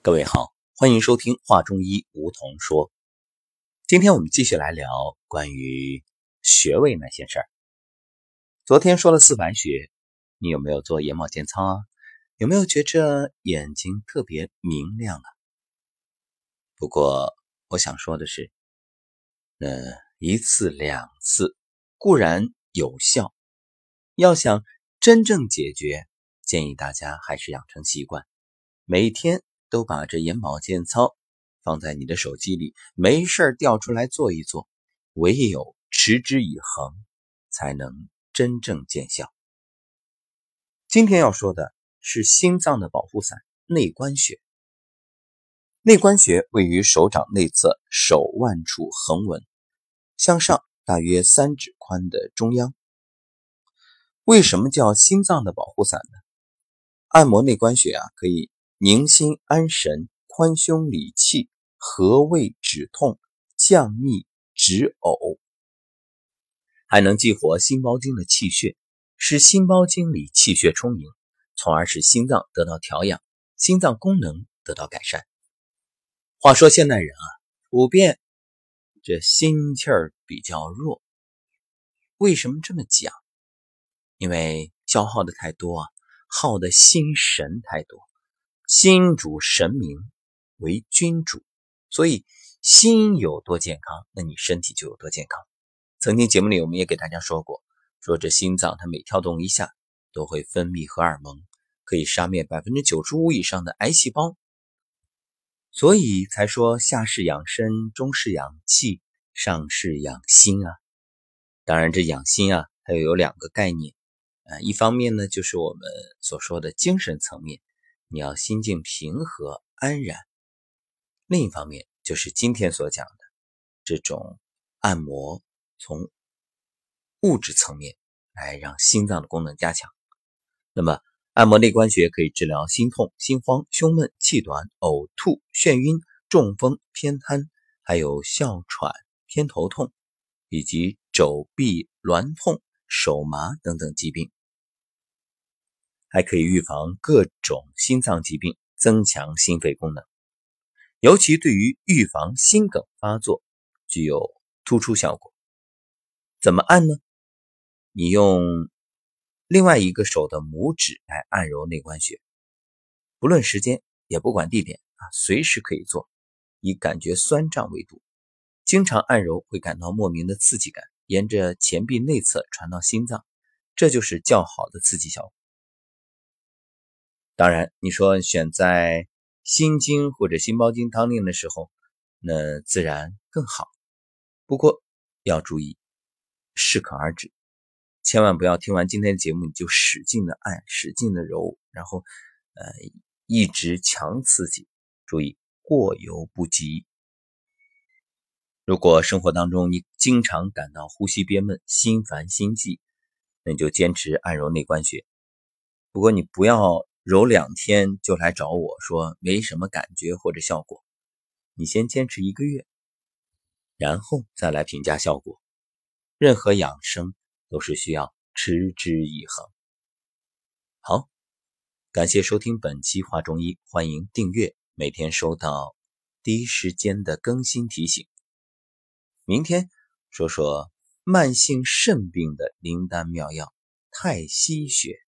各位好，欢迎收听《话中医》，梧桐说。今天我们继续来聊关于穴位那些事儿。昨天说了四白穴，你有没有做眼保健操啊？有没有觉着眼睛特别明亮啊？不过我想说的是，呃，一次两次固然有效，要想真正解决，建议大家还是养成习惯，每天。都把这眼保健操放在你的手机里，没事儿调出来做一做。唯有持之以恒，才能真正见效。今天要说的是心脏的保护伞——内关穴。内关穴位于手掌内侧手腕处横纹向上大约三指宽的中央。为什么叫心脏的保护伞呢？按摩内关穴啊，可以。宁心安神，宽胸理气，和胃止痛，降逆止呕，还能激活心包经的气血，使心包经里气血充盈，从而使心脏得到调养，心脏功能得到改善。话说现代人啊，普遍这心气儿比较弱，为什么这么讲？因为消耗的太多，耗的心神太多。心主神明，为君主，所以心有多健康，那你身体就有多健康。曾经节目里我们也给大家说过，说这心脏它每跳动一下，都会分泌荷尔蒙，可以杀灭百分之九十五以上的癌细胞。所以才说下是养身，中是养气，上是养心啊。当然，这养心啊，它又有两个概念，呃，一方面呢，就是我们所说的精神层面。你要心境平和安然。另一方面，就是今天所讲的这种按摩，从物质层面来让心脏的功能加强。那么，按摩内关穴可以治疗心痛、心慌、胸闷、气短、呕吐、眩晕、中风、偏瘫，还有哮喘、偏头痛，以及肘臂挛痛、手麻等等疾病。还可以预防各种心脏疾病，增强心肺功能，尤其对于预防心梗发作具有突出效果。怎么按呢？你用另外一个手的拇指来按揉内关穴，不论时间，也不管地点啊，随时可以做，以感觉酸胀为度。经常按揉会感到莫名的刺激感，沿着前臂内侧传到心脏，这就是较好的刺激效果。当然，你说选在心经或者心包经汤令的时候，那自然更好。不过要注意，适可而止，千万不要听完今天的节目你就使劲的按、使劲的揉，然后呃一直强刺激。注意过犹不及。如果生活当中你经常感到呼吸憋闷、心烦心悸，那你就坚持按揉内关穴。不过你不要。揉两天就来找我说没什么感觉或者效果，你先坚持一个月，然后再来评价效果。任何养生都是需要持之以恒。好，感谢收听本期话中医，欢迎订阅，每天收到第一时间的更新提醒。明天说说慢性肾病的灵丹妙药——太溪穴。